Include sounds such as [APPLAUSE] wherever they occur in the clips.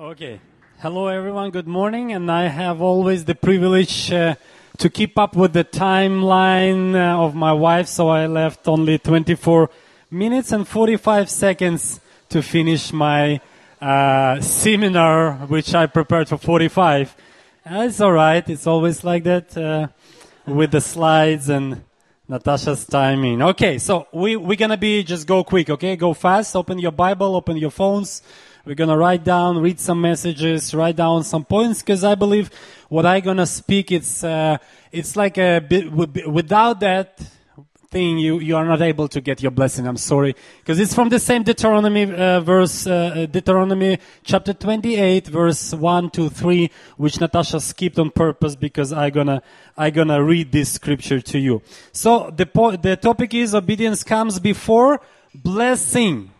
Okay. Hello, everyone. Good morning. And I have always the privilege uh, to keep up with the timeline uh, of my wife, so I left only 24 minutes and 45 seconds to finish my uh, seminar, which I prepared for 45. Uh, it's all right. It's always like that uh, with the slides and Natasha's timing. Okay, so we, we're gonna be, just go quick, okay? Go fast. Open your Bible, open your phones. We're gonna write down, read some messages, write down some points, because I believe what I'm gonna speak, it's, uh, it's like a bit, without that thing, you, you are not able to get your blessing. I'm sorry. Because it's from the same Deuteronomy, uh, verse, uh, Deuteronomy chapter 28, verse 1 to 3, which Natasha skipped on purpose because I gonna, I gonna read this scripture to you. So the po- the topic is obedience comes before blessing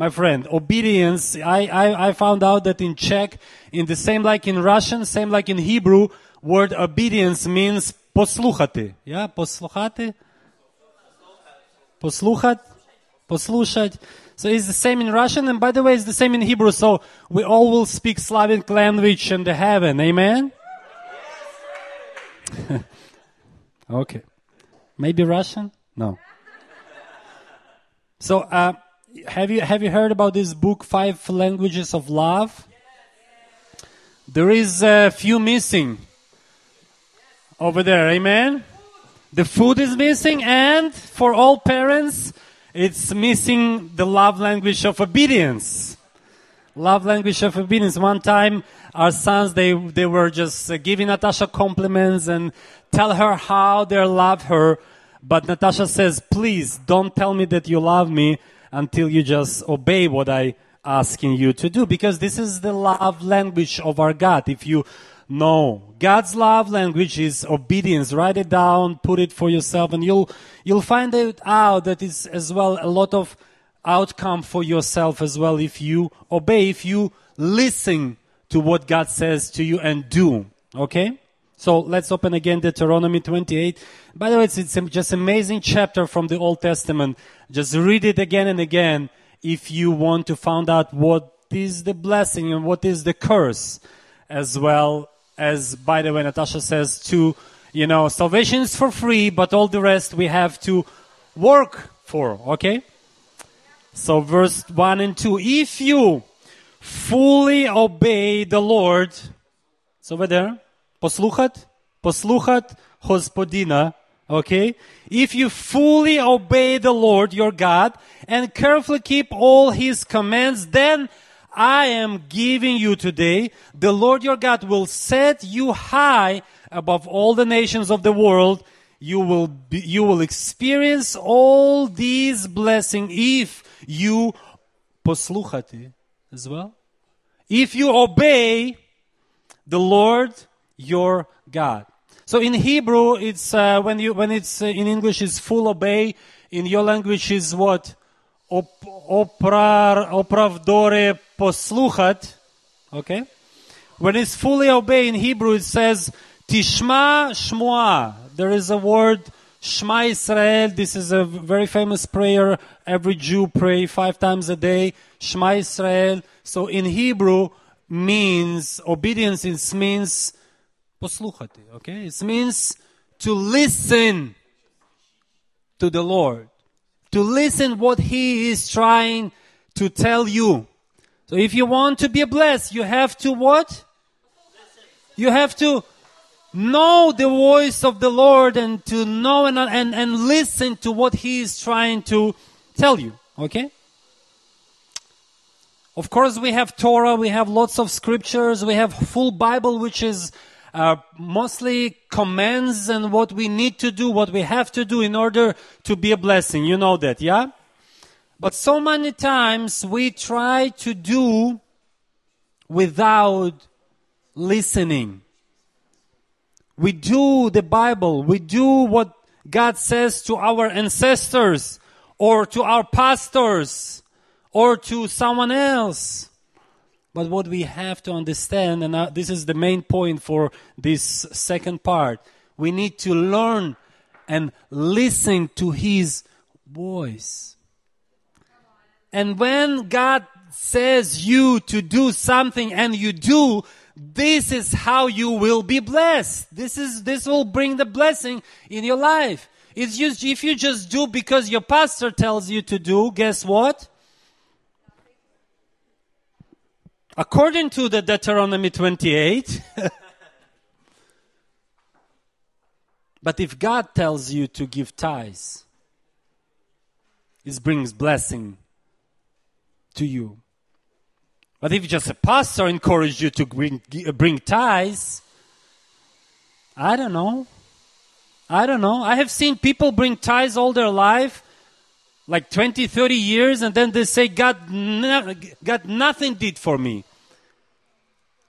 my friend. Obedience. I, I, I found out that in Czech, in the same like in Russian, same like in Hebrew, word obedience means posluchati. Yeah, posluchati. Posluchat. Posluchat. So it's the same in Russian, and by the way, it's the same in Hebrew. So we all will speak Slavic language in the heaven. Amen. [LAUGHS] okay. Maybe Russian? No. So. Uh, have you have you heard about this book five languages of love? There is a few missing over there amen? The food is missing and for all parents it's missing the love language of obedience. Love language of obedience. One time our sons they they were just giving natasha compliments and tell her how they love her. But natasha says please don't tell me that you love me until you just obey what I asking you to do because this is the love language of our God. If you know God's love language is obedience, write it down, put it for yourself, and you'll you'll find it out that it's as well a lot of outcome for yourself as well if you obey, if you listen to what God says to you and do. Okay? So let's open again Deuteronomy 28. By the way, it's, it's just amazing chapter from the Old Testament. Just read it again and again if you want to find out what is the blessing and what is the curse as well as, by the way, Natasha says to, you know, salvation is for free, but all the rest we have to work for, okay? So verse 1 and 2. If you fully obey the Lord, it's over there послухать, послухать Господина, okay? If you fully obey the Lord your God and carefully keep all his commands, then I am giving you today, the Lord your God will set you high above all the nations of the world. You will be, you will experience all these blessings if you послухати as well. If you obey the Lord your God. So in Hebrew, it's uh, when you when it's uh, in English is full obey. In your language is what Op, oprar opravdore posluchat. Okay. When it's fully obey in Hebrew, it says tishma shmua. There is a word Shema Israel. This is a very famous prayer. Every Jew pray five times a day. Shema Israel. So in Hebrew means obedience. It means послухати, okay? It means to listen to the Lord. To listen what He is trying to tell you. So if you want to be blessed, you have to what? You have to know the voice of the Lord and to know and, and, and listen to what He is trying to tell you. Okay? Of course, we have Torah, we have lots of scriptures, we have full Bible, which is uh, mostly commands and what we need to do, what we have to do in order to be a blessing. You know that, yeah? But so many times we try to do without listening. We do the Bible, we do what God says to our ancestors or to our pastors or to someone else. But what we have to understand, and uh, this is the main point for this second part, we need to learn and listen to His voice. And when God says you to do something and you do, this is how you will be blessed. This is, this will bring the blessing in your life. It's just, if you just do because your pastor tells you to do, guess what? According to the Deuteronomy 28, [LAUGHS] but if God tells you to give tithes, it brings blessing to you. But if just a pastor encouraged you to bring, bring tithes, I don't know. I don't know. I have seen people bring tithes all their life, like 20, 30 years, and then they say, God, no, God nothing did for me.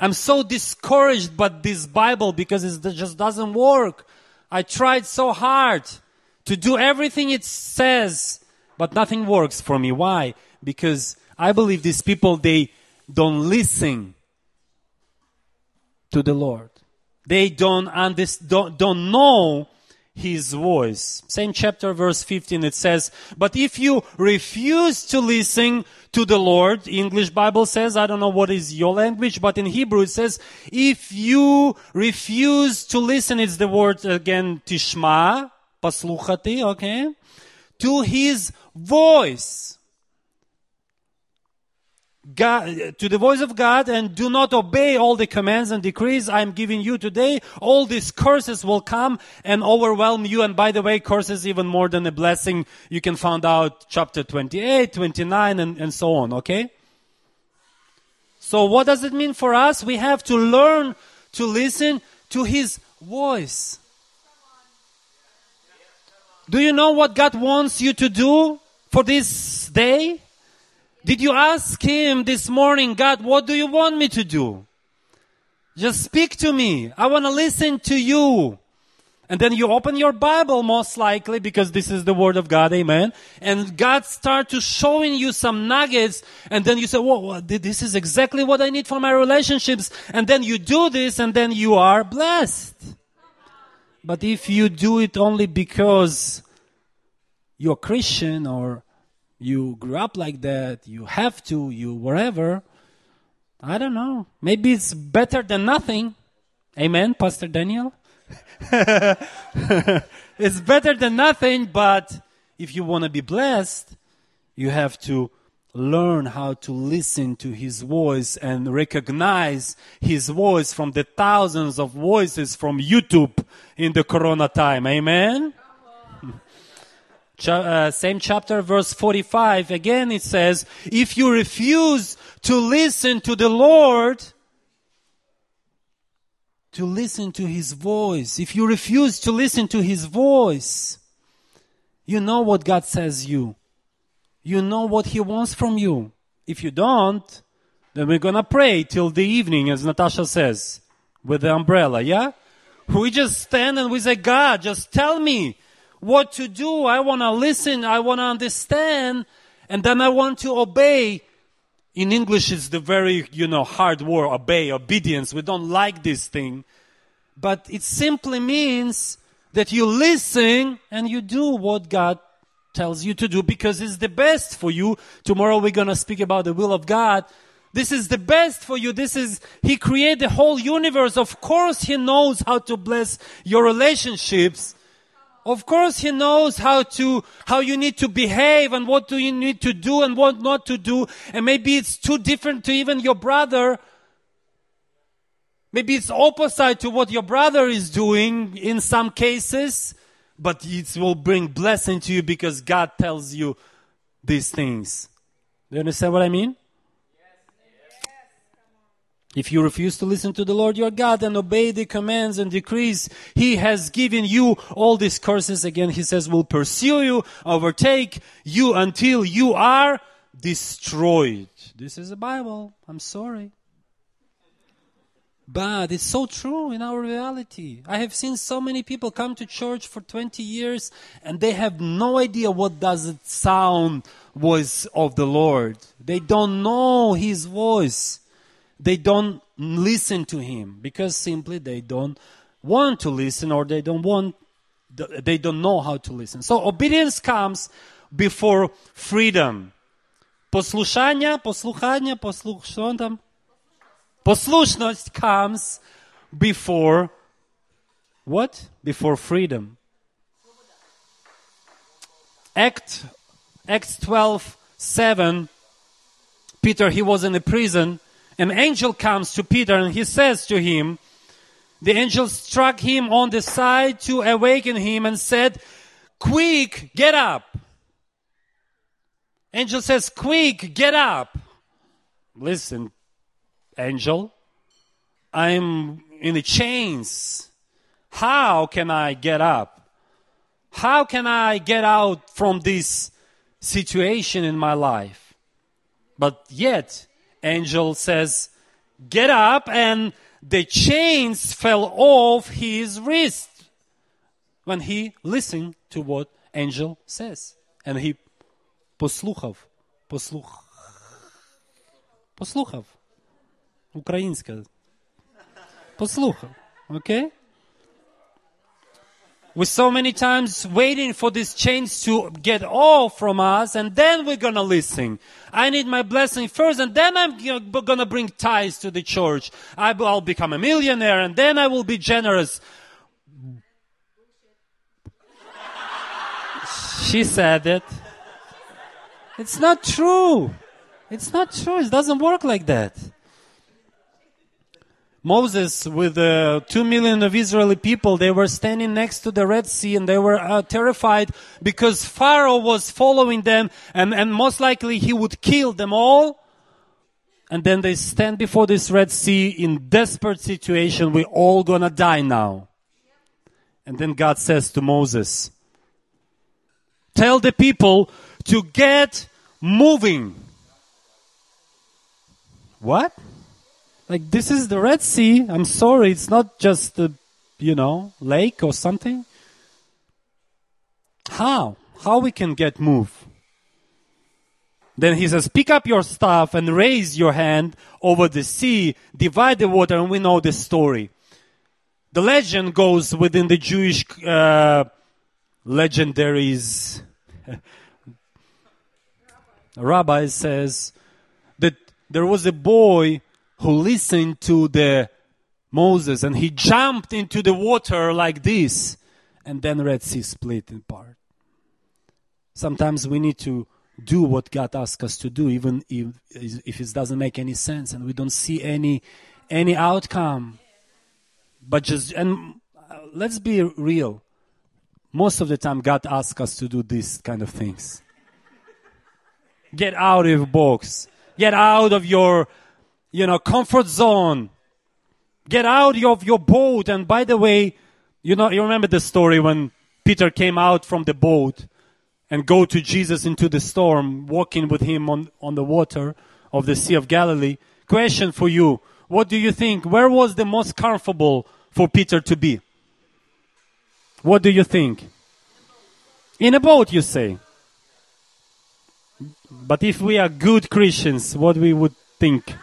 I'm so discouraged by this Bible because it just doesn't work. I tried so hard to do everything it says, but nothing works for me. Why? Because I believe these people, they don't listen to the Lord. They don't, understand, don't, don't know his voice. Same chapter, verse 15, it says, But if you refuse to listen to the Lord, English Bible says, I don't know what is your language, but in Hebrew it says, if you refuse to listen, it's the word again, tishma, pasluchati, okay, to his voice. God, to the voice of God and do not obey all the commands and decrees I'm giving you today, all these curses will come and overwhelm you. And by the way, curses even more than a blessing. You can find out chapter 28, 29, and, and so on, okay? So what does it mean for us? We have to learn to listen to His voice. Do you know what God wants you to do for this day? Did you ask him this morning, God, what do you want me to do? Just speak to me. I want to listen to you. And then you open your Bible most likely because this is the Word of God, amen. And God start to showing you some nuggets and then you say, whoa, this is exactly what I need for my relationships. And then you do this and then you are blessed. But if you do it only because you're Christian or you grew up like that, you have to, you whatever. I don't know. Maybe it's better than nothing. Amen, Pastor Daniel? [LAUGHS] it's better than nothing, but if you want to be blessed, you have to learn how to listen to his voice and recognize his voice from the thousands of voices from YouTube in the corona time. Amen? Uh, same chapter, verse 45, again it says, if you refuse to listen to the Lord, to listen to His voice, if you refuse to listen to His voice, you know what God says you. You know what He wants from you. If you don't, then we're gonna pray till the evening, as Natasha says, with the umbrella, yeah? We just stand and we say, God, just tell me what to do. I want to listen. I want to understand. And then I want to obey. In English, it's the very, you know, hard word, obey, obedience. We don't like this thing. But it simply means that you listen and you do what God tells you to do because it's the best for you. Tomorrow we're going to speak about the will of God. This is the best for you. This is, He created the whole universe. Of course, He knows how to bless your relationships. Of course he knows how to, how you need to behave and what do you need to do and what not to do. And maybe it's too different to even your brother. Maybe it's opposite to what your brother is doing in some cases, but it will bring blessing to you because God tells you these things. Do you understand what I mean? If you refuse to listen to the Lord your God and obey the commands and decrees He has given you, all these curses again, He says, will pursue you, overtake you until you are destroyed. This is the Bible. I'm sorry. But it's so true in our reality. I have seen so many people come to church for 20 years and they have no idea what does it sound was of the Lord. They don't know His voice they don't listen to him because simply they don't want to listen or they don't want they don't know how to listen so obedience comes before freedom Послушання, послухання, послух, що там? Послушність comes before what? Before freedom. Act, Acts 12, 7, Peter, he was in a prison. an angel comes to Peter and he says to him, the angel struck him on the side to awaken him and said, quick, get up. Angel says, quick, get up. Listen, angel, I'm in the chains. How can I get up? How can I get out from this situation in my life? But yet, angel says, get up and the chains fell off his wrist when he listened to what angel says. And he послухав, послух, послухав. Українська. Послухав. Okay? We're so many times waiting for these chains to get off from us, and then we're gonna listen. I need my blessing first, and then I'm gonna bring tithes to the church. I'll become a millionaire, and then I will be generous. she said it. It's not true. It's not true. It doesn't work like that. Moses, with uh, two million of Israeli people, they were standing next to the Red Sea and they were uh, terrified because Pharaoh was following them and, and most likely he would kill them all. And then they stand before this Red Sea in desperate situation. We're all gonna die now. And then God says to Moses, tell the people to get moving. What? Like this is the Red Sea. I'm sorry, it's not just a, you know, lake or something. How? How we can get move? Then he says, pick up your staff and raise your hand over the sea, divide the water, and we know the story. The legend goes within the Jewish uh, legendaries. [LAUGHS] Rabbi says that there was a boy who listened to the Moses and he jumped into the water like this and then Red Sea split in part. Sometimes we need to do what God asks us to do even if, if it doesn't make any sense and we don't see any any outcome. But just and uh, let's be real. Most of the time God asks us to do these kind of things. Get out of your box. Get out of your you know, comfort zone. Get out of your boat. And by the way, you know, you remember the story when Peter came out from the boat and go to Jesus into the storm, walking with him on, on the water of the Sea of Galilee. Question for you. What do you think? Where was the most comfortable for Peter to be? What do you think? In a boat, you say. But if we are good Christians, what we would think?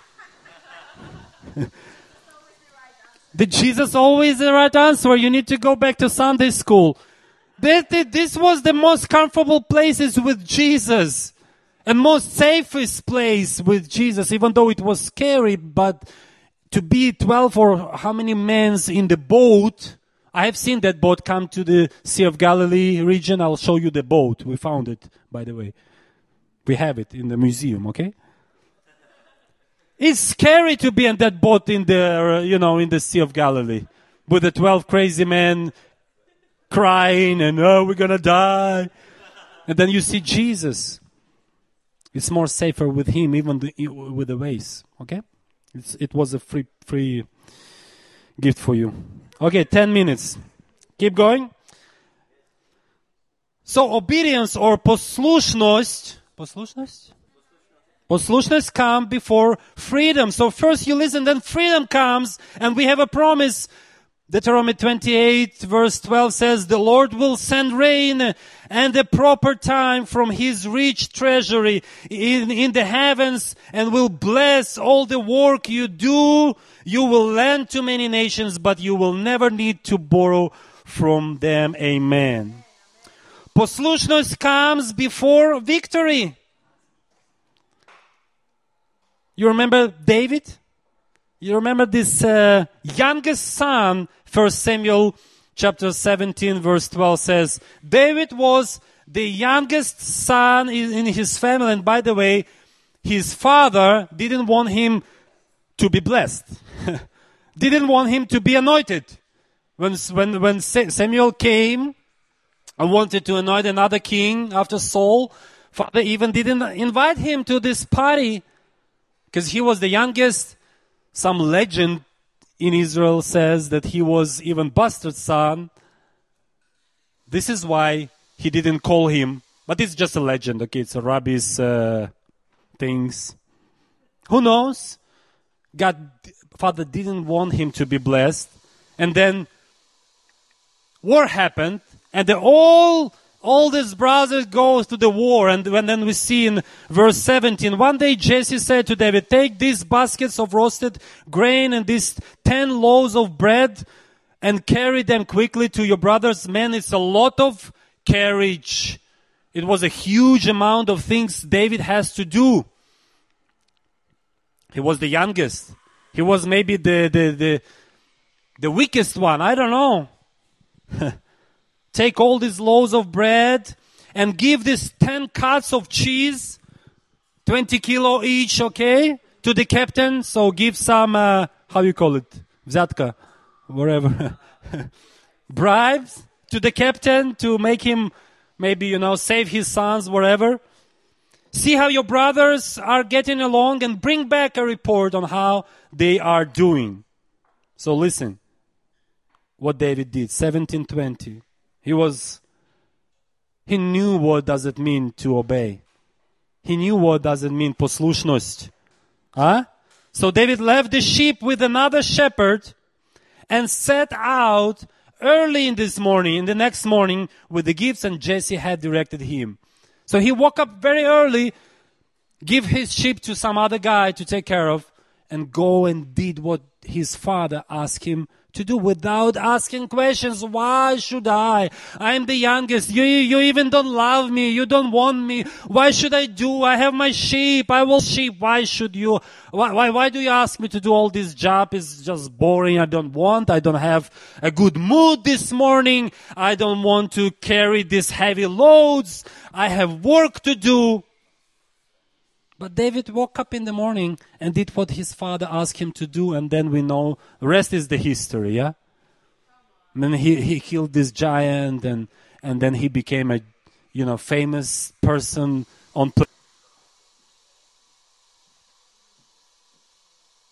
[LAUGHS] Did Jesus always the right answer? You need to go back to Sunday school. This was the most comfortable places with Jesus and most safest place with Jesus, even though it was scary, but to be 12 or how many men in the boat, I have seen that boat come to the Sea of Galilee region. I'll show you the boat. We found it, by the way. We have it in the museum, okay? It's scary to be in that boat in the, uh, you know, in the Sea of Galilee with the 12 crazy men crying and, oh, we're gonna die. And then you see Jesus. It's more safer with him, even the, with the waves. Okay? It's, it was a free, free gift for you. Okay, 10 minutes. Keep going. So obedience or poslušnost, poslušnost? Poslušnost comes before freedom. So first you listen, then freedom comes, and we have a promise. Deuteronomy 28 verse 12 says, the Lord will send rain and the proper time from his rich treasury in, in the heavens and will bless all the work you do. You will lend to many nations, but you will never need to borrow from them. Amen. Poslušnost comes before victory. You remember David? You remember this uh, youngest son, First Samuel chapter 17 verse 12 says, David was the youngest son in his family. And by the way, his father didn't want him to be blessed. [LAUGHS] didn't want him to be anointed. When, when, when Samuel came and wanted to anoint another king after Saul, father even didn't invite him to this party because he was the youngest. Some legend in Israel says that he was even bastard son. This is why he didn't call him, but it's just a legend. Okay, it's a rabbi's uh, things. Who knows? God, Father didn't want him to be blessed, and then war happened, and they all all these brothers go to the war. And, and then we see in verse 17, one day Jesse said to David, take these baskets of roasted grain and these 10 loaves of bread and carry them quickly to your brothers. Man, it's a lot of carriage. It was a huge amount of things David has to do. He was the youngest. He was maybe the, the, the, the weakest one. I don't know. [LAUGHS] take all these loaves of bread and give these 10 cuts of cheese, 20 kilo each, okay, to the captain. So give some, uh, how you call it? Vzatka, whatever. [LAUGHS] Bribes to the captain to make him maybe, you know, save his sons, whatever. See how your brothers are getting along and bring back a report on how they are doing. So listen what David did. 1720. He was he knew what does it mean to obey. He knew what does it mean poslušnost. Huh? So David left the sheep with another shepherd and set out early in this morning, in the next morning with the gifts and Jesse had directed him. So he woke up very early, give his sheep to some other guy to take care of and go and did what his father asked him to do without asking questions. Why should I? I'm the youngest. You, you even don't love me. You don't want me. Why should I do? I have my sheep. I will sheep. Why should you? Why, why, why do you ask me to do all this job? It's just boring. I don't want. I don't have a good mood this morning. I don't want to carry these heavy loads. I have work to do. But David woke up in the morning and did what his father asked him to do, and then we know rest is the history, yeah? And then he, he killed this giant, and, and then he became a, you know, famous person on.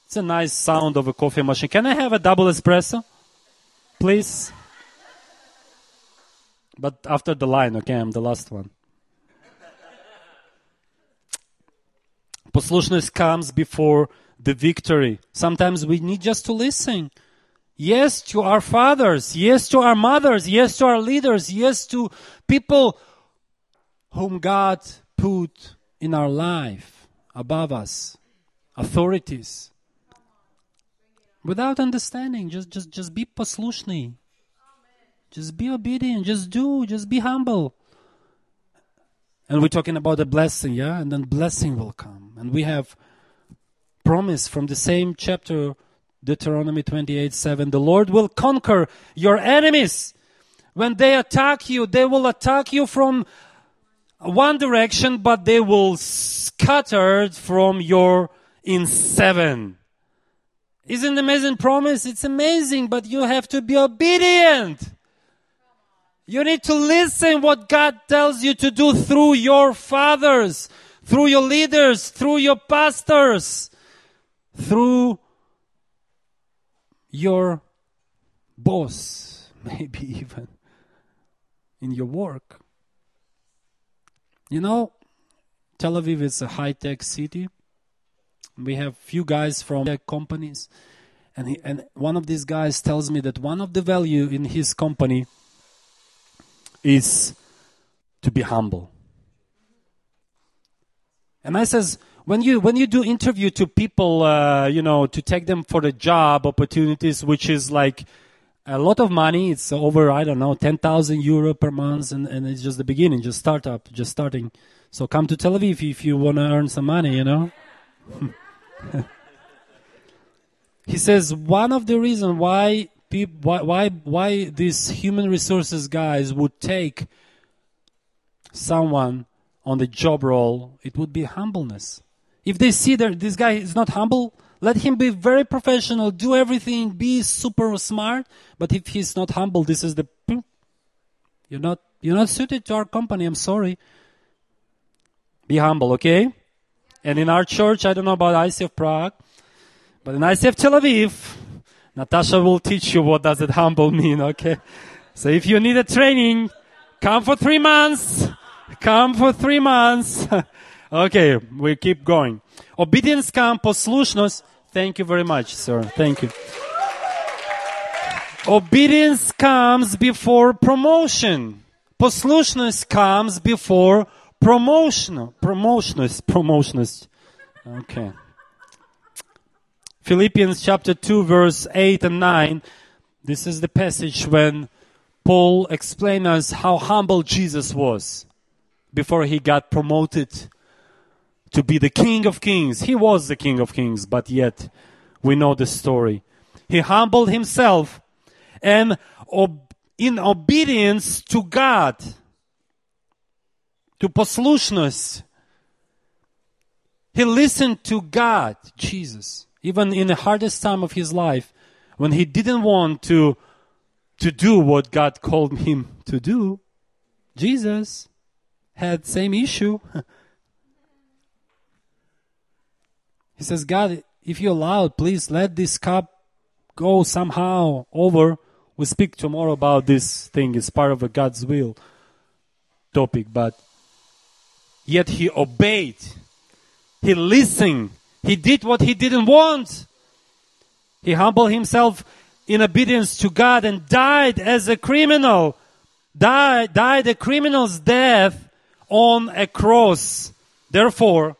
It's a nice sound of a coffee machine. Can I have a double espresso? Please? But after the line, okay, I'm the last one. Послушность comes before the victory. Sometimes we need just to listen. Yes to our fathers. Yes to our mothers. Yes to our leaders. Yes to people whom God put in our life above us. Authorities. Without understanding, just, just, just be послушный. Just be obedient. Just do. Just be humble. And we're talking about a blessing, yeah? And then blessing will come. And we have promise from the same chapter, Deuteronomy 28 7. The Lord will conquer your enemies. When they attack you, they will attack you from one direction, but they will scatter from your in seven. Isn't amazing promise? It's amazing, but you have to be obedient. You need to listen what God tells you to do through your fathers, through your leaders, through your pastors, through your boss, [LAUGHS] maybe even in your work. You know, Tel Aviv is a high tech city. We have few guys from tech companies, and he, and one of these guys tells me that one of the value in his company is to be humble. And I says, when you when you do interview to people, uh, you know, to take them for the job opportunities, which is like a lot of money. It's over I don't know ten thousand euro per month, and, and it's just the beginning, just startup, just starting. So come to Tel Aviv if you want to earn some money, you know. [LAUGHS] he says one of the reasons why why, why why these human resources guys would take someone on the job role, it would be humbleness. If they see that this guy is not humble, let him be very professional, do everything, be super smart. But if he's not humble, this is the you're not you're not suited to our company. I'm sorry. Be humble, okay? And in our church, I don't know about ICF Prague, but in ICF Tel Aviv, Natasha will teach you what does it humble mean, okay? So if you need a training, come for three months. Come for three months. [LAUGHS] okay, we keep going. Obedience come, poslušnost. Thank you very much, sir. Thank you. Obedience comes before promotion. Poslušnost comes before promotion. Promotionist. Promotionist. Okay. Philippians chapter 2 verse 8 and 9. This is the passage when Paul explains us how humble Jesus was before he got promoted to be the King of Kings. He was the King of Kings, but yet we know the story. He humbled himself and ob- in obedience to God, to poslušnost, he listened to God, Jesus, even in the hardest time of his life, when he didn't want to, to do what God called him to do. Jesus had same issue. [LAUGHS] he says, God, if you allow please let this cup go somehow over. We'll speak tomorrow about this thing. It's part of a God's will topic, but yet he obeyed. He listened. He did what he didn't want. He humbled himself in obedience to God and died as a criminal. Died, died a criminal's death on a cross. Therefore,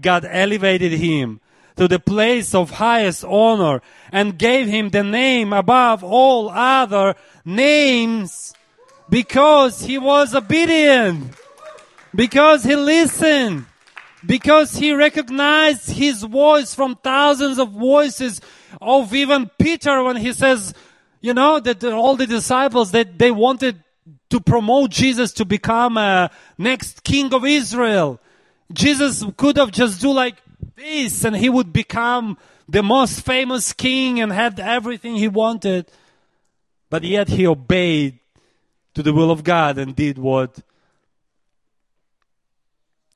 God elevated him to the place of highest honor and gave him the name above all other names because he was obedient, because he listened, because he recognized his voice from thousands of voices of even Peter when he says, you know, that all the disciples that they wanted to promote Jesus to become a next king of Israel. Jesus could have just do like this and he would become the most famous king and had everything he wanted. But yet he obeyed to the will of God and did what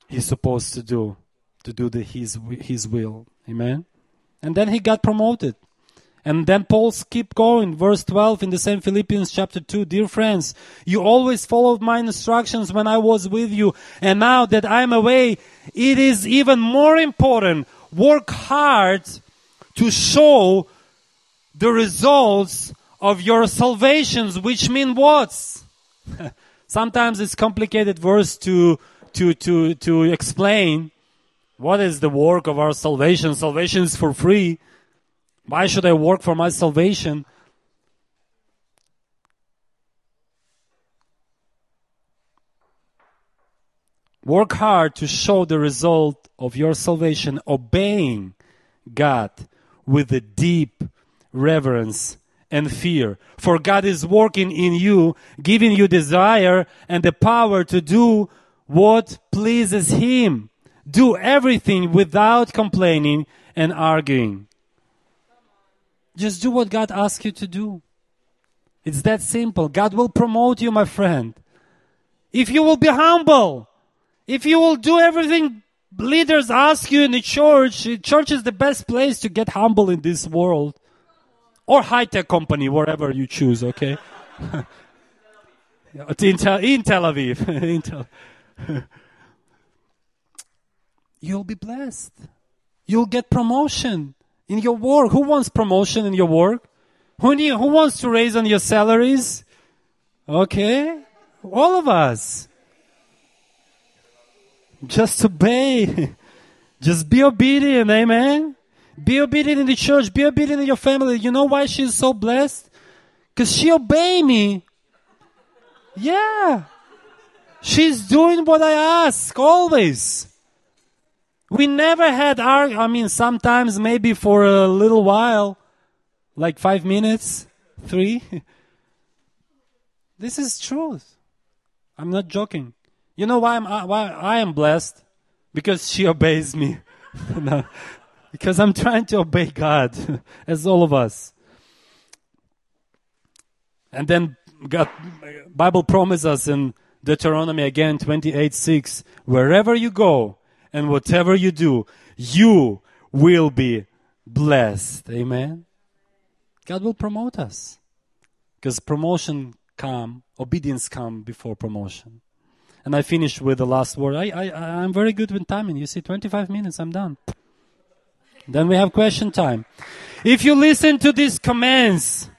he's supposed to do, to do the, his, his will. Amen. And then he got promoted. And then Paul's keep going, verse 12 in the same Philippians chapter 2. Dear friends, you always followed my instructions when I was with you. And now that I'm away, it is even more important. Work hard to show the results of your salvations, which mean what? [LAUGHS] Sometimes it's complicated verse to, to, to, to explain. What is the work of our salvation? Salvation is for free. Why should I work for my salvation? Work hard to show the result of your salvation, obeying God with a deep reverence and fear. For God is working in you, giving you desire and the power to do what pleases Him. Do everything without complaining and arguing. Just do what God asks you to do. It's that simple. God will promote you, my friend. If you will be humble, if you will do everything leaders ask you in the church, church is the best place to get humble in this world. Or high tech company, wherever you choose, okay? [LAUGHS] in, Tel, in Tel Aviv. [LAUGHS] in Tel- [LAUGHS] You'll be blessed. You'll get promotion in your work. Who wants promotion in your work? Who, need, who wants to raise on your salaries? Okay. All of us. Just obey. [LAUGHS] Just be obedient. Amen. Be obedient in the church. Be obedient in your family. You know why she's so blessed? Because she obey me. Yeah. She's doing what I ask always. We never had our, I mean, sometimes maybe for a little while, like five minutes, three. [LAUGHS] this is truth. I'm not joking. You know why I'm, uh, why I am blessed? Because she [LAUGHS] obeys me. [LAUGHS] no, because I'm trying to obey God, as all of us. And then God, Bible promises us in Deuteronomy again 28 6, wherever you go and whatever you do, you will be blessed. Amen. God will promote us. Because promotion come, obedience come before promotion. And I finish with the last word. I, I, I'm very good with timing. You see, 25 minutes, I'm done. Then we have question time. If you listen to these commands,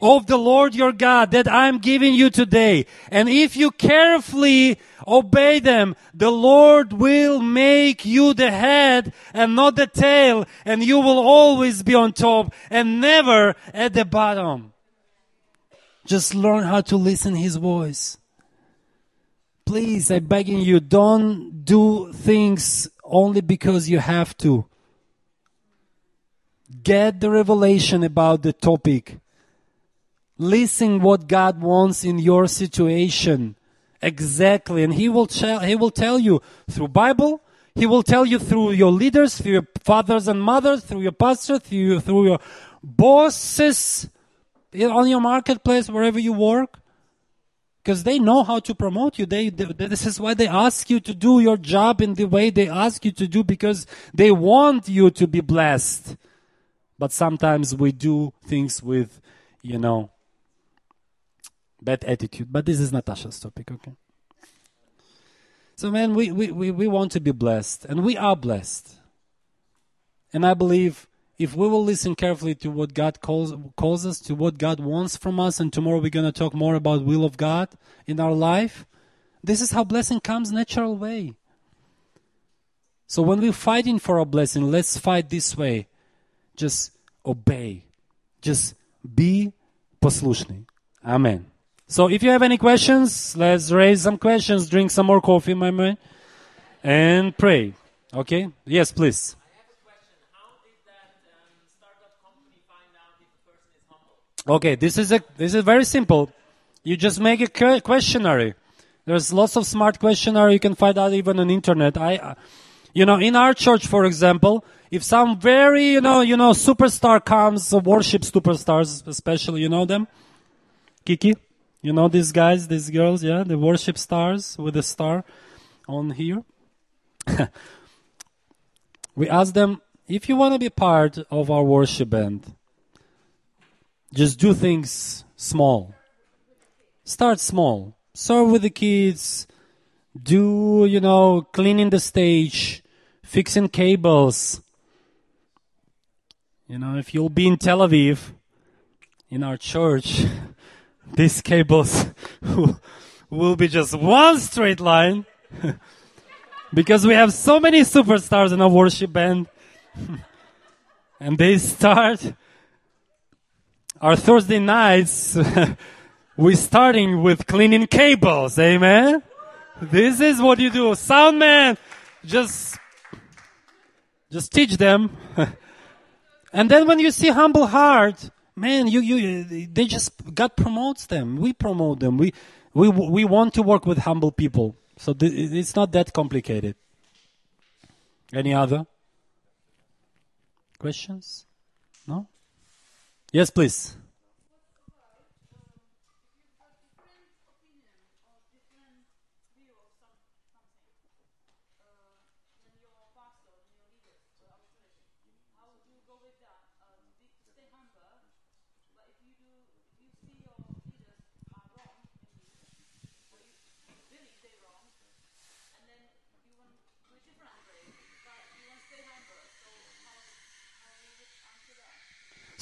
of the Lord your God that I'm giving you today. And if you carefully obey them, the Lord will make you the head and not the tail, and you will always be on top and never at the bottom. Just learn how to listen his voice. Please, I'm begging you, don't do things only because you have to. Get the revelation about the topic Listen what God wants in your situation. Exactly. And He will He will tell you through Bible, He will tell you through your leaders, through your fathers and mothers, through your pastor, through, through your bosses on your marketplace, wherever you work. Because they know how to promote you. They, they, this is why they ask you to do your job in the way they ask you to do because they want you to be blessed. But sometimes we do things with, you know, bad attitude. But this is Natasha's topic, okay? So, man, we, we, we, we want to be blessed, and we are blessed. And I believe if we will listen carefully to what God calls, calls us, to what God wants from us, and tomorrow we're going to talk more about will of God in our life, this is how blessing comes natural way. So when we're fighting for a blessing, let's fight this way. Just obey. Just be послушный. Amen. So if you have any questions, let's raise some questions, drink some more coffee, my man, and pray. Okay? Yes, please. Okay, this is a this is very simple. You just make a questionnaire. There's lots of smart questionnaire you can find out even on internet. I, uh, you know, in our church, for example, if some very you know you know superstar comes, worship superstars, especially you know them, Kiki. You know these guys, these girls, yeah, the worship stars with the star on here. [LAUGHS] we ask them if you want to be part of our worship band, just do things small. Start small. Serve with the kids. Do, you know, cleaning the stage, fixing cables. You know, if you'll be in Tel Aviv, in our church, [LAUGHS] these cables [LAUGHS] will be just one straight line. [LAUGHS] Because we have so many superstars in our worship band. [LAUGHS] And they start our Thursday nights we're starting with cleaning cables amen? This is what you do. Sound man just just teach them. And then when you see humble heart man, you, you, they just, God promotes them. We promote them. We, we, we want to work with humble people. So th- it's not that complicated. Any other questions? No? Yes, please.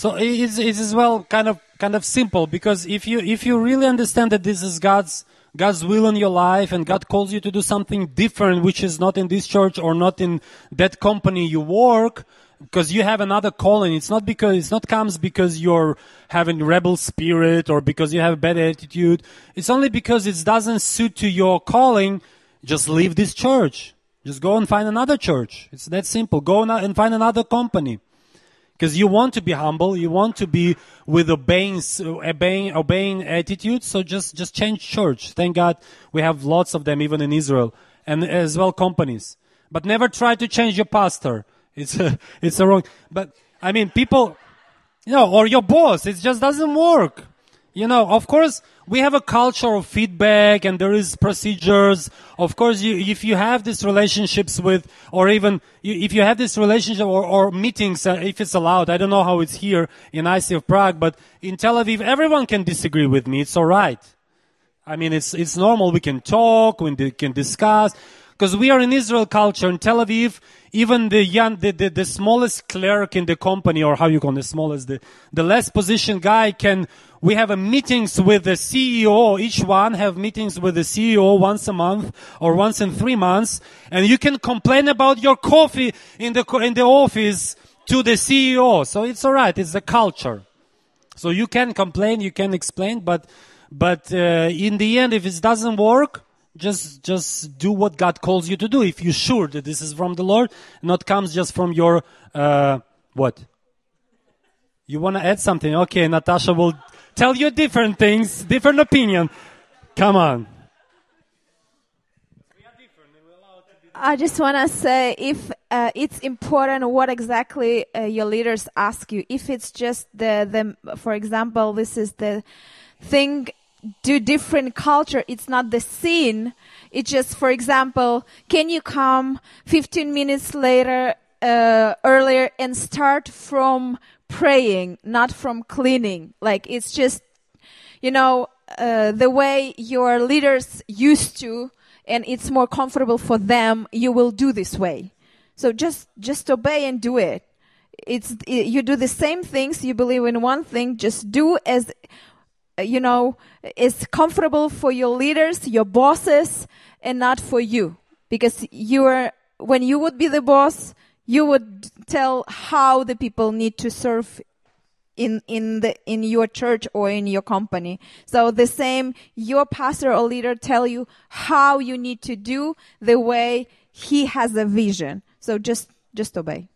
So it's, it's as well kind of kind of simple because if you if you really understand that this is God's God's will in your life and God calls you to do something different which is not in this church or not in that company you work because you have another calling it's not because it's not comes because you're having rebel spirit or because you have bad attitude it's only because it doesn't suit to your calling just leave this church Just go and find another church. It's that simple. Go and find another company. Because you want to be humble, you want to be with obeying, obeying, obeying attitude. So just, just change church. Thank God we have lots of them even in Israel and as well companies. But never try to change your pastor. It's a, [LAUGHS] it's a wrong, but I mean people, you know, or your boss. It just doesn't work. You know, of course, we have a culture of feedback and there is procedures. Of course, you, if you have these relationships with, or even if you have this relationship or, or meetings, uh, if it's allowed, I don't know how it's here in ICF Prague, but in Tel Aviv, everyone can disagree with me. It's alright. I mean, it's, it's normal. We can talk, we can discuss. Because we are in Israel culture. In Tel Aviv, even the young, the, the, the smallest clerk in the company, or how you call it, the smallest, the, the less positioned guy can, we have a meetings with the CEO. Each one have meetings with the CEO once a month or once in three months. And you can complain about your coffee in the, in the office to the CEO. So it's alright. It's the culture. So you can complain, you can explain, but, but, uh, in the end, if it doesn't work, just just do what God calls you to do. If you're sure that this is from the Lord, not comes just from your uh, what? You want to add something? Okay, Natasha will tell you different things, different opinion. Come on. I just want to say if uh, it's important what exactly uh, your leaders ask you. If it's just the, the, for example, this is the thing do different culture. It's not the scene. It's just, for example, can you come 15 minutes later, uh, earlier and start from praying, not from cleaning? Like it's just, you know, uh, the way your leaders used to, and it's more comfortable for them, you will do this way. So just, just obey and do it. It's, it, you do the same things, you believe in one thing, just do as you know, is comfortable for your leaders, your bosses, and not for you. Because you are, when you would be the boss, you would tell how the people need to serve in, in the, in your church or in your company. So the same, your pastor or leader tell you how you need to do the way he has a vision. So just, just obey.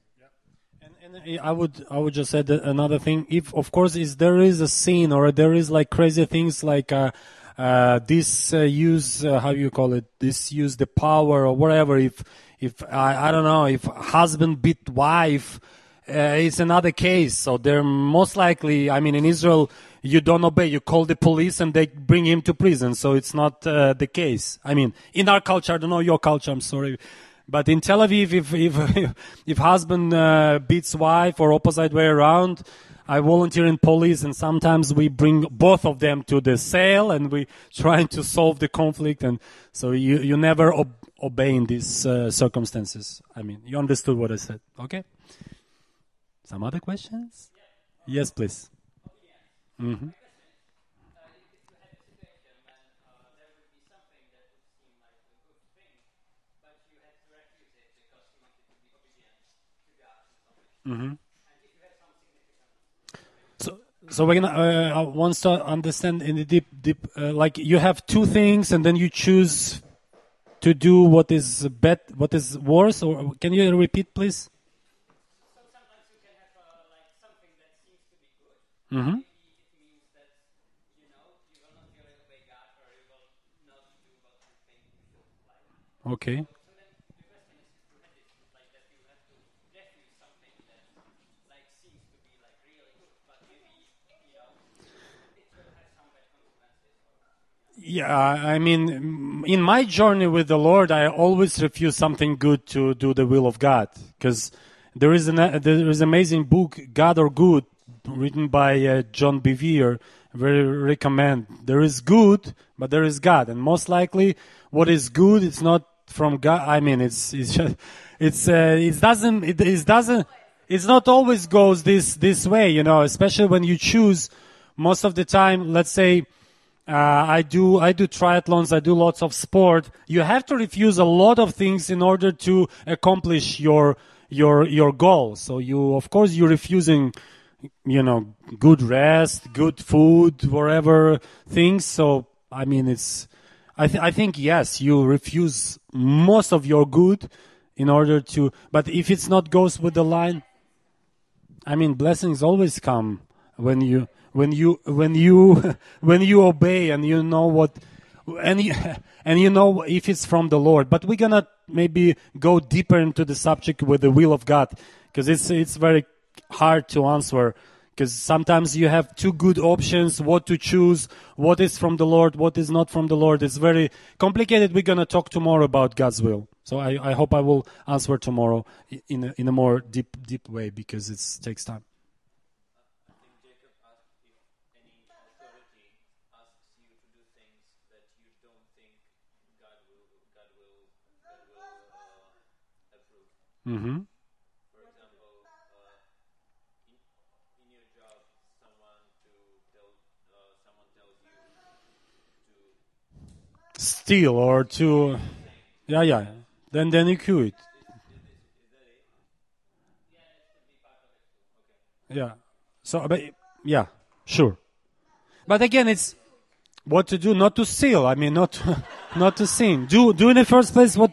I would I would just add another thing. If of course is there is a scene or there is like crazy things like uh, uh, this uh, use uh, how you call it this use the power or whatever. If if I I don't know if husband beat wife. Uh, it's another case, so they're most likely. I mean, in Israel, you don't obey. You call the police and they bring him to prison. So it's not uh, the case. I mean, in our culture, I don't know your culture. I'm sorry, but in Tel Aviv, if if [LAUGHS] if husband uh, beats wife or opposite way around, I volunteer in police, and sometimes we bring both of them to the cell, and we [LAUGHS] trying to solve the conflict. And so you you never ob- obey in these uh, circumstances. I mean, you understood what I said, okay? Some other questions? Yes, please. Mm-hmm. Mm-hmm. So, so we're gonna uh, wants to understand in the deep, deep, uh, like you have two things, and then you choose to do what is bet, what is worse, or can you repeat, please? Mm-hmm. Okay. Yeah, I mean, in my journey with the Lord, I always refuse something good to do the will of God, because there is an there is amazing book, God or Good, written by uh, John Bevere. Very recommend. There is good, but there is God, and most likely, what is good, it's not from God. I mean, it's it's just, it's uh, it doesn't it, it doesn't it's not always goes this this way, you know. Especially when you choose, most of the time, let's say uh, I do I do triathlons. I do lots of sport. You have to refuse a lot of things in order to accomplish your your your goal. So you, of course, you're refusing, you know, good rest, good food, whatever things. So I mean, it's I, th- I think yes, you refuse most of your good in order to. But if it's not goes with the line, I mean, blessings always come when you when you when you [LAUGHS] when you obey and you know what and you, [LAUGHS] and you know if it's from the Lord. But we're gonna maybe go deeper into the subject with the will of God because it's it's very hard to answer. Because sometimes you have two good options what to choose what is from the lord what is not from the lord. It's very complicated. We're going to talk tomorrow about god's will. So I, I hope i will answer tomorrow in a, in a more deep deep way because it takes time Mm-hmm. steal or to yeah yeah. Then then you quit yeah. So but yeah sure. But again it's what to do not to steal i mean not to, [LAUGHS] not to sin. Do do in the first place what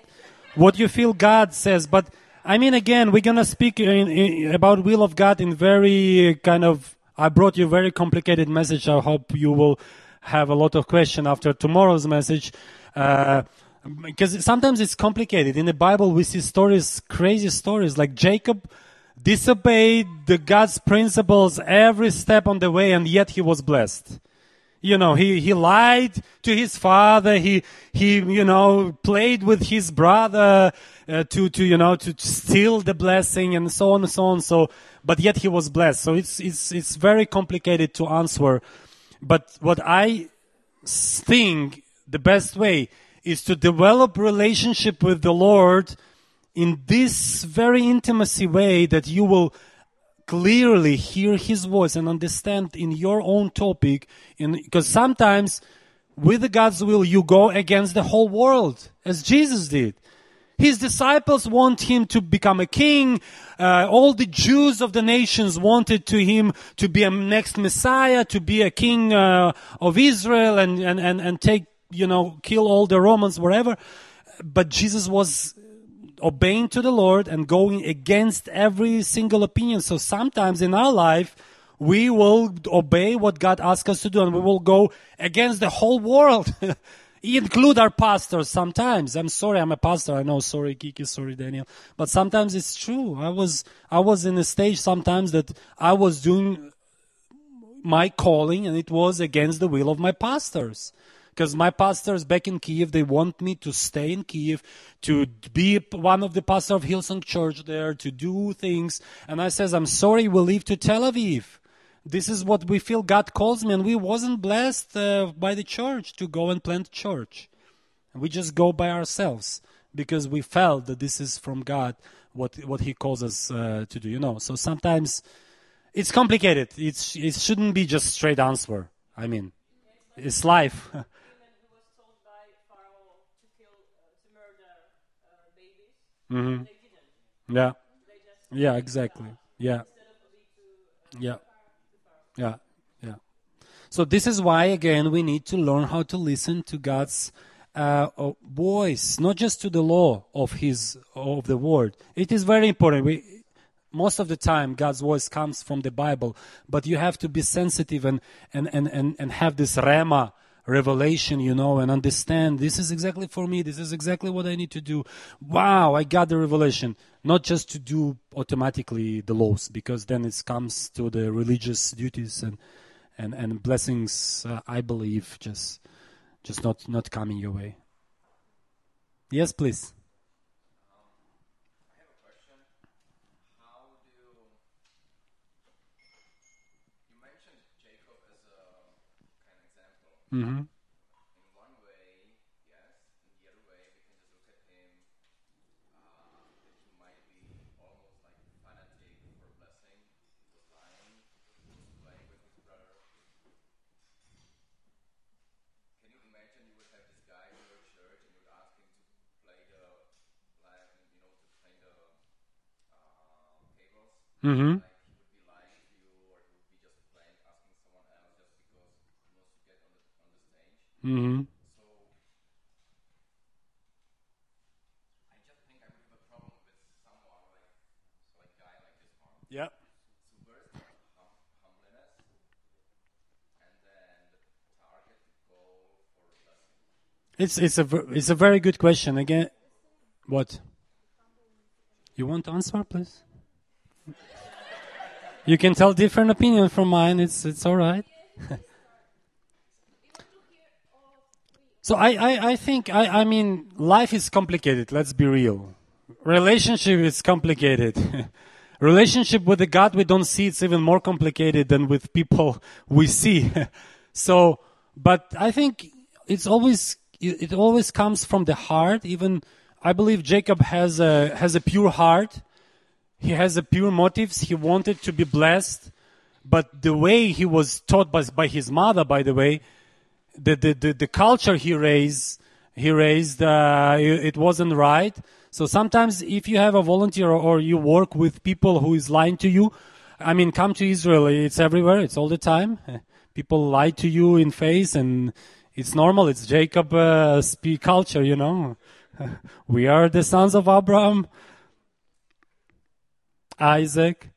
what you feel god says but i mean again we're gonna speak in, in, about will of god in very kind of i brought you a very complicated message i hope you will have a lot of question after tomorrow's message. Uh, because sometimes it's complicated. In the Bible, we see stories, crazy stories, like Jacob disobeyed the God's principles every step on the way, and yet he was blessed. You know, he, he lied to his father. He, he, you know, played with his brother, uh, to, to, you know, to steal the blessing and so on and so on. So, but yet he was blessed. So it's, it's, it's very complicated to answer but what I think the best way is to develop relationship with the Lord in this very intimacy way that you will clearly hear his voice and understand in your own topic in because sometimes with God's will you go against the whole world as Jesus did his disciples want him to become a king. Uh, all the Jews of the nations wanted to him to be a next Messiah, to be a king uh, of Israel and, and, and, and take, you know, kill all the Romans, wherever. But Jesus was obeying to the Lord and going against every single opinion. So sometimes in our life, we will obey what God asks us to do and we will go against the whole world. [LAUGHS] include our pastors sometimes. I'm sorry, I'm a pastor. I know. Sorry, Kiki. Sorry, Daniel. But sometimes it's true. I was, I was in a stage sometimes that I was doing my calling and it was against the will of my pastors. Because my pastors back in Kiev, they want me to stay in Kiev, to be one of the pastor of Hillsong Church there, to do things. And I says, I'm sorry, we'll leave to Tel Aviv this is what we feel God calls me, and we wasn't blessed uh, by the church to go and plant church. We just go by ourselves because we felt that this is from God what what He calls us uh, to do. You know, so sometimes it's complicated. It's it shouldn't be just straight answer. I mean, it's life. [LAUGHS] mm-hmm. Yeah. Yeah. Exactly. Yeah. Yeah. Yeah, yeah. So this is why again we need to learn how to listen to God's uh, voice, not just to the law of His of the Word. It is very important. We most of the time God's voice comes from the Bible, but you have to be sensitive and and and and, and have this rhema revelation, you know, and understand this is exactly for me. This is exactly what I need to do. Wow, I got the revelation. Not just to do automatically the laws, because then it comes to the religious duties and and and blessings. Uh, I believe just just not not coming your way. Yes, please. Mm-hmm. In one way, yes. In the other way, we can just look at him uh, that he might be almost like fanatic for blessing. He was lying. He was playing with his brother. Can you imagine you would have this guy in your church and you would ask him to play the, you know, to play the uh, tables? Mm-hmm. Mm-hmm. So Yeah. It's it's a it's a very good question. Again, what? You want to answer, please? You can tell different opinion from mine. It's it's all right. [LAUGHS] so I, I, I think I, I mean life is complicated. Let's be real. Relationship is complicated. [LAUGHS] Relationship with the God we don't see it's even more complicated than with people [LAUGHS] we see. so, but I think it's always it, always comes from the heart. Even I believe Jacob has a has a pure heart he has a pure motives. He wanted to be blessed, but the way he was taught by, by his mother, by the way, the, the, the, the culture he raised, he raised, uh, it, wasn't right. So sometimes if you have a volunteer or you work with people who is lying to you, I mean, come to Israel. It's everywhere. It's all the time. [LAUGHS] People lie to you in face and it's normal. It's Jacob uh, speak culture, you know. [LAUGHS] we are the sons of Abraham. Isaac,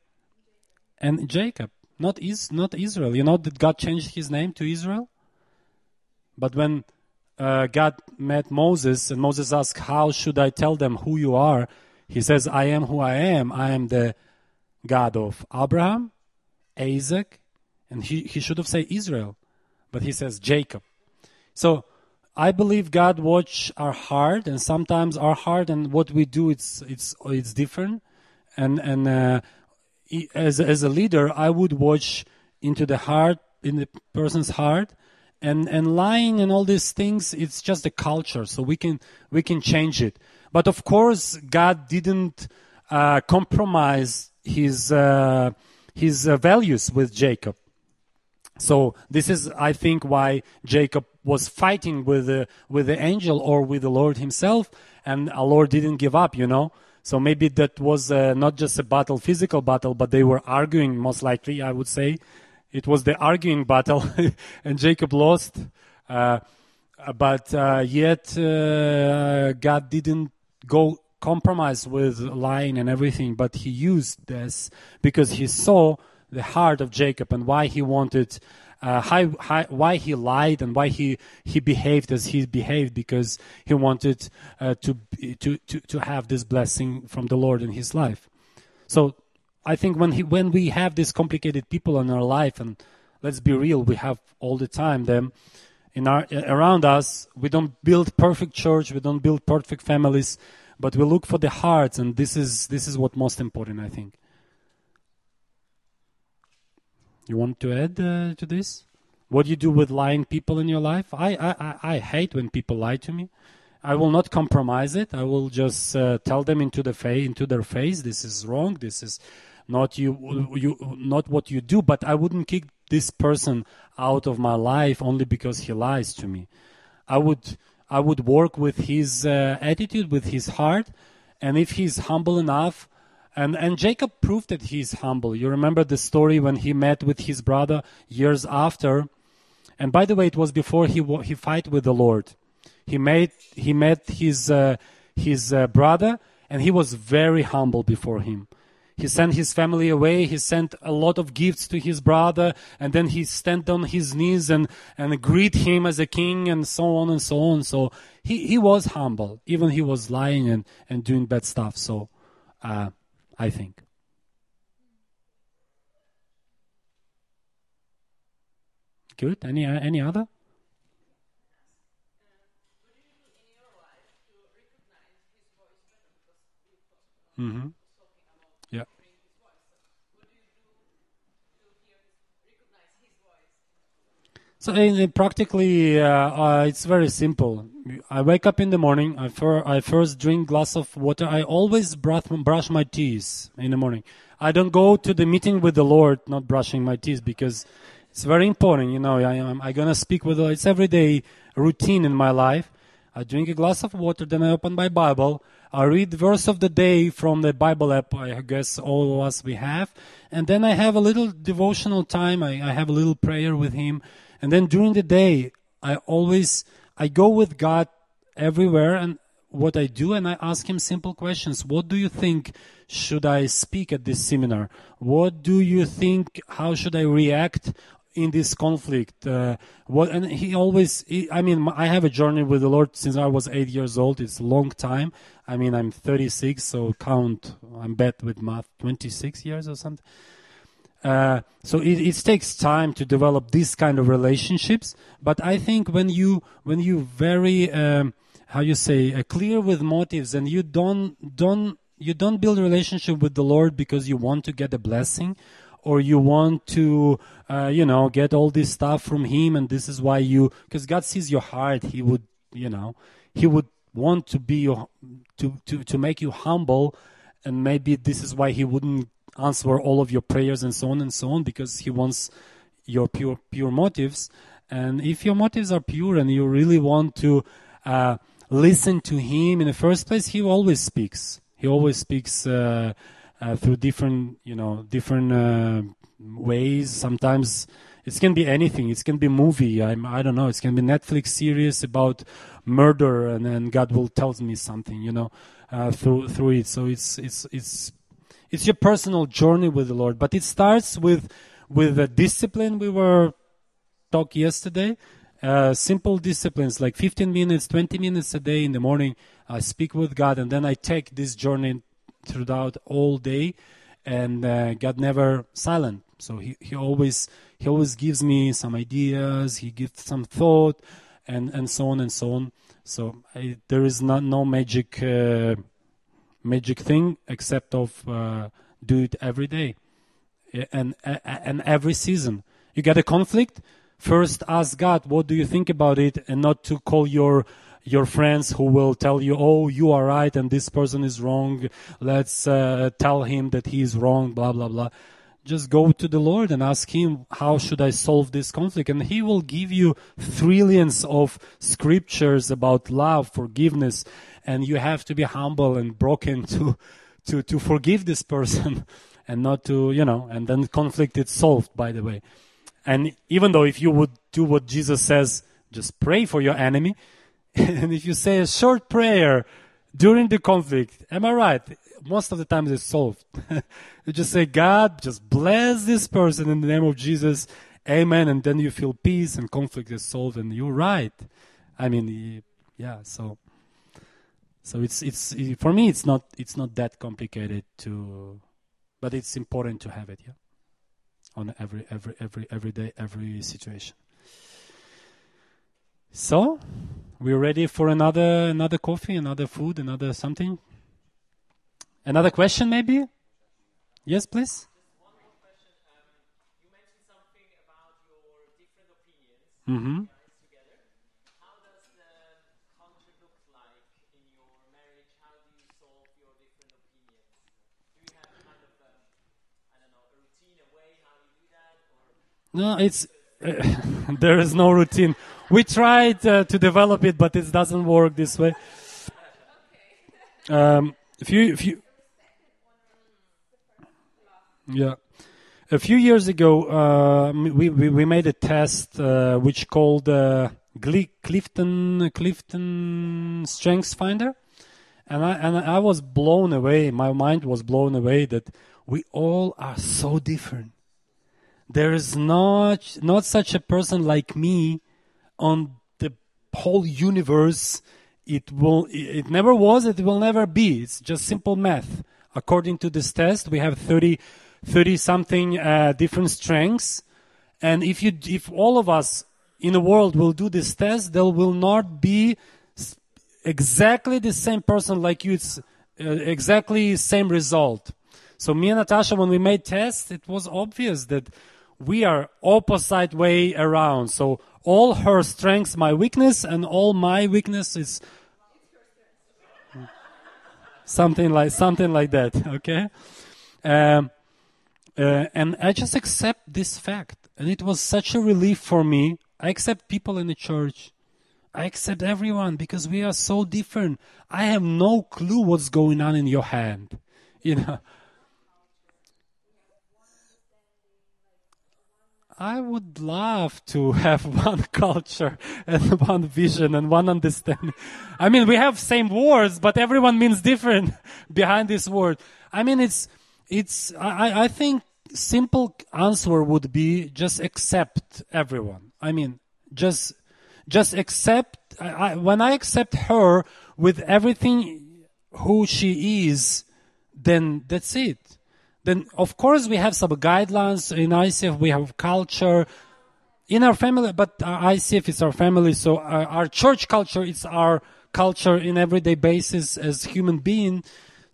and Jacob. Not is not Israel. You know that God changed his name to Israel. But when uh, God met Moses and Moses asked, "How should I tell them who you are?" He says, "I am who I am. I am the God of Abraham, Isaac, and he, he should have said Israel, but he says Jacob. So I believe God watch our heart, and sometimes our heart and what we do it's it's it's different and and uh, as as a leader, I would watch into the heart in the person's heart, and and lying and all these things. It's just a culture, so we can we can change it. But of course, God didn't uh, compromise his uh, his uh, values with Jacob. So this is, I think, why Jacob was fighting with the with the angel or with the Lord Himself, and our Lord didn't give up. You know, so maybe that was uh, not just a battle, physical battle, but they were arguing, most likely, I would say. It was the arguing battle, [LAUGHS] and Jacob lost. Uh, but uh, yet, uh, God didn't go compromise with lying and everything, but he used this because he saw the heart of Jacob and why he wanted uh, why he lied and why he, he behaved as he behaved because he wanted uh, to, to, to, to have this blessing from the Lord in his life. So I think when, he, when we have these complicated people in our life, and let's be real, we have all the time them in our, around us, we don't build perfect church, we don't build perfect families, but we look for the hearts, and this is, this is what most important, I think. You want to add uh, to this? What do you do with lying people in your life? I, I, I hate when people lie to me. I will not compromise it. I will just uh, tell them into the face, into their face, this is wrong. This is not you, you, not what you do. But I wouldn't kick this person out of my life only because he lies to me. I would, I would work with his uh, attitude, with his heart, and if he's humble enough and, and Jacob proved that he's humble. You remember the story when he met with his brother years after. And by the way, it was before he, he fight with the Lord. He made, he met his, uh, his uh, brother and he was very humble before him. He sent his family away. He sent a lot of gifts to his brother, and then he stand on his knees and, and greet him as a king, and so on and so on. So he, he was humble, even he was lying and, and doing bad stuff. So uh, I think. Good. Any uh, any other? Mm-hmm. So uh, practically, uh, uh, it's very simple. I wake up in the morning. I, fir- I first drink glass of water. I always brush, brush my teeth in the morning. I don't go to the meeting with the Lord not brushing my teeth because it's very important. You know, I, am I gonna speak with. It's everyday routine in my life. I drink a glass of water, then I open my Bible. I read verse of the day from the Bible app. I guess all of us we have, and then I have a little devotional time. I, I have a little prayer with Him, and then during the day, I always I go with God everywhere, and what I do, and I ask him simple questions. What do you think should I speak at this seminar? What do you think? How should I react in this conflict? Uh, what? And he always. He, I mean, I have a journey with the Lord since I was eight years old. It's a long time. I mean, I'm 36, so count. I'm bad with math. 26 years or something. Uh, so it, it, takes time to develop these kind of relationships. But I think when you when you very um, how you say uh, clear with motives and you don't don't you don't build relationship with the Lord because you want to get a blessing or you want to uh, you know get all this stuff from Him and this is why you because God sees your heart. He would you know He would want to be your, to to to make you humble and maybe this is why He wouldn't answer all of your prayers and so on and so on because he wants your pure pure motives. And if your motives are pure and you really want to uh, listen to him in the first place he always speaks. He always speaks uh, uh, through different you know different uh, ways. Sometimes it can be anything. It can be movie. I'm, i don't know. It can be netflix series about murder and then god will tells me something you know uh, through through it. So it's it's it's it's your personal journey with the Lord, but it starts with with a discipline we were talk yesterday. Uh, simple disciplines like 15 minutes, 20 minutes a day in the morning. I speak with God, and then I take this journey throughout all day, and uh, God never silent. So he, he always he always gives me some ideas. He gives some thought, and and so on and so on. So I, there is not no magic. Uh, magic thing except of uh, do it every day and and every season. You get a conflict, first ask God, what do you think about it, and not to call your your friends who will tell you, oh, you are right and this person is wrong. Let's uh, tell him that he is wrong. Blah blah blah. Just go to the Lord and ask Him, how should I solve this conflict? And He will give you trillions of scriptures about love, forgiveness, and you have to be humble and broken [LAUGHS] to to to forgive this person [LAUGHS] and not to you know and then conflict is solved by the way and even though if you would do what jesus says just pray for your enemy [LAUGHS] and if you say a short prayer during the conflict am i right most of the times it's solved [LAUGHS] you just say god just bless this person in the name of jesus amen and then you feel peace and conflict is solved and you're right i mean yeah so so it's it's for me it's not it's not that complicated to, but it's important to have it. Yeah, on every every every every day every situation. So, we're ready for another another coffee, another food, another something. Another question, maybe? Yes, please. Mm-hmm. How does the conflict look in your marriage, how do you solve your different opinions? Do you have a method? I don't a routine how you do that No, it's uh, [LAUGHS] there is no routine. We tried uh, to develop it, but it doesn't work this way. Um, few, few, yeah, a few years ago, uh, we, we, we made a test uh, which called uh, Clifton Clifton Strengths Finder, and I and I was blown away. My mind was blown away that we all are so different. There is not not such a person like me on the whole universe. It will it never was it will never be. It's just simple math. According to this test we have 30 30 something uh, different strengths and if you if all of us in the world will do this test there will not be exactly the same person like you it's uh, exactly same result so me and natasha when we made tests it was obvious that we are opposite way around. So all her strengths, my weakness, and all my weakness is something like something like that. [LAUGHS] Okay, um, uh, and I just accept this fact, and it was such a relief for me. I accept people in the church. I accept everyone because we are so different. I have no clue what's going on in your hand. [LAUGHS] You know, I would love to [LAUGHS] have one culture and one vision and one understanding. I mean, we have same words, but everyone means different [LAUGHS] behind this word. I mean, it's, it's, I, I think simple answer would be just accept everyone. I mean, just, just accept, I, I, when I accept her with everything who she is, then that's it then of course we have some guidelines in ICF. We have culture in our family, but uh, ICF is our family. So our, our church culture is our culture in everyday basis as human being.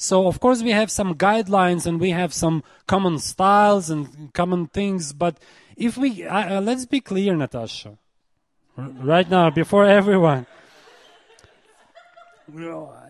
So of course we have some guidelines and we have some common styles and common things. But if we uh, let's be clear, Natasha, right now before everyone.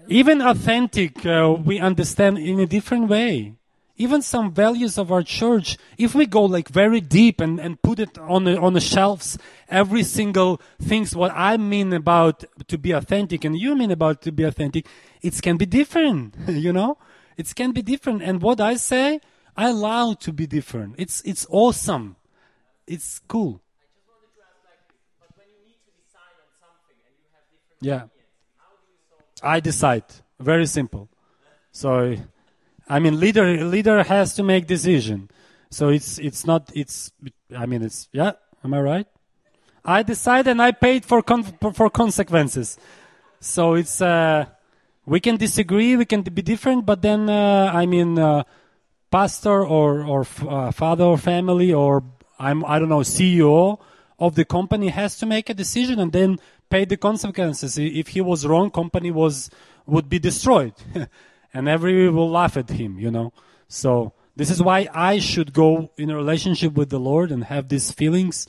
Even authentic, uh, we understand in a different way even some values of our church, if we go like very deep and, and put it on the, on the shelves, every single things what I mean about to be authentic and you mean about to be authentic, it can be different, [LAUGHS] you know? It can be different. And what I say, I allow to be different. It's, it's awesome. It's cool. yeah. I decide. Very simple. So I mean, leader leader has to make decision. So it's it's not it's. I mean, it's yeah. Am I right? I decide and I paid for con- for consequences. So it's uh, we can disagree, we can be different, but then uh, I mean, uh, pastor or or uh, father or family or I'm I don't know CEO of the company has to make a decision and then pay the consequences. If he was wrong, company was would be destroyed. [LAUGHS] and everybody will laugh at him, you know. So this is why I should go in a relationship with the Lord and have these feelings.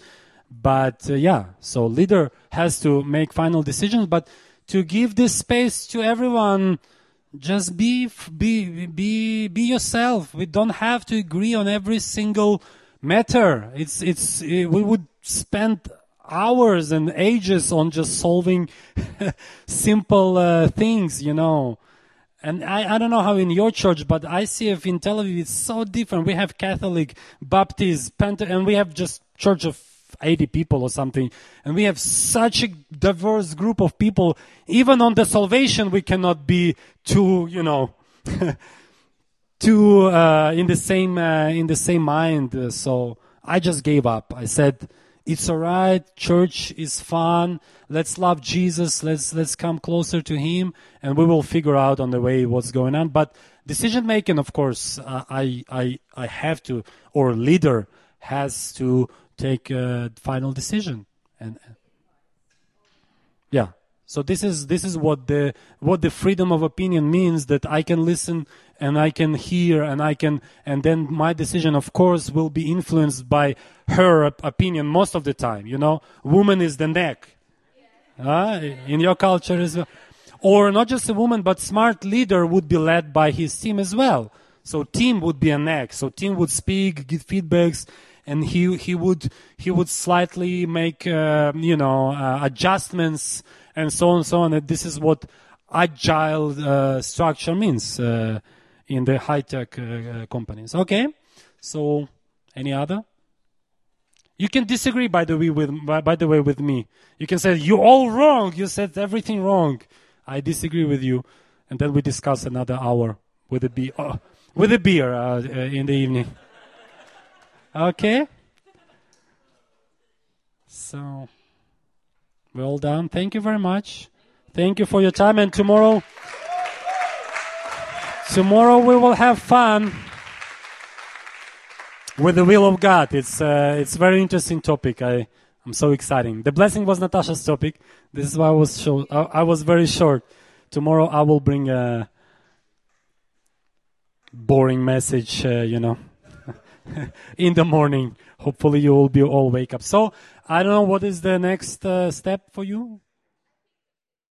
But uh, yeah, so leader has to make final decisions, but to give this space to everyone, just be be be be yourself. We don't have to agree on every single matter. It's it's it, we would spend hours and ages on just solving [LAUGHS] simple uh, things, you know. And I, I don't know how in your church, but ICF in Tel Aviv is so different. We have Catholic, Baptist, Penta, and we have just church of 80 people or something. And we have such a diverse group of people. Even on the salvation, we cannot be too, you know, [LAUGHS] too uh, in the same uh, in the same mind. So I just gave up. I said, it's all right. Church is fun. Let's love Jesus. Let's let's come closer to Him, and we will figure out on the way what's going on. But decision making, of course, uh, I I I have to, or leader has to take a final decision, and. So this is this is what the what the freedom of opinion means that I can listen and I can hear and I can and then my decision of course will be influenced by her opinion most of the time you know? Woman is the neck. Uh, in your culture as well. Or not just a woman but smart leader would be led by his team as well. So team would be a neck. So team would speak give feedbacks and he he would he would slightly make uh, you know uh, adjustments and so on and so on. And this is what agile uh, structure means uh, in the high tech uh, uh, companies. Okay, so any other? You can disagree, by the way, with by, by the way with me. You can say you're all wrong. You said everything wrong. I disagree with you, and then we discuss another hour with a beer, uh, with a beer uh, in the evening. [LAUGHS] Okay. So. Well done. Thank you very much. Thank you for your time. And tomorrow, tomorrow we will have fun with the will of God. It's uh, it's very interesting topic. I I'm so exciting. The blessing was Natasha's topic. This is why I was short. I, I was very short. Tomorrow I will bring a boring message. Uh, you know, [LAUGHS] in the morning. Hopefully you will be all wake up. So I don't know what is the next uh, step for you.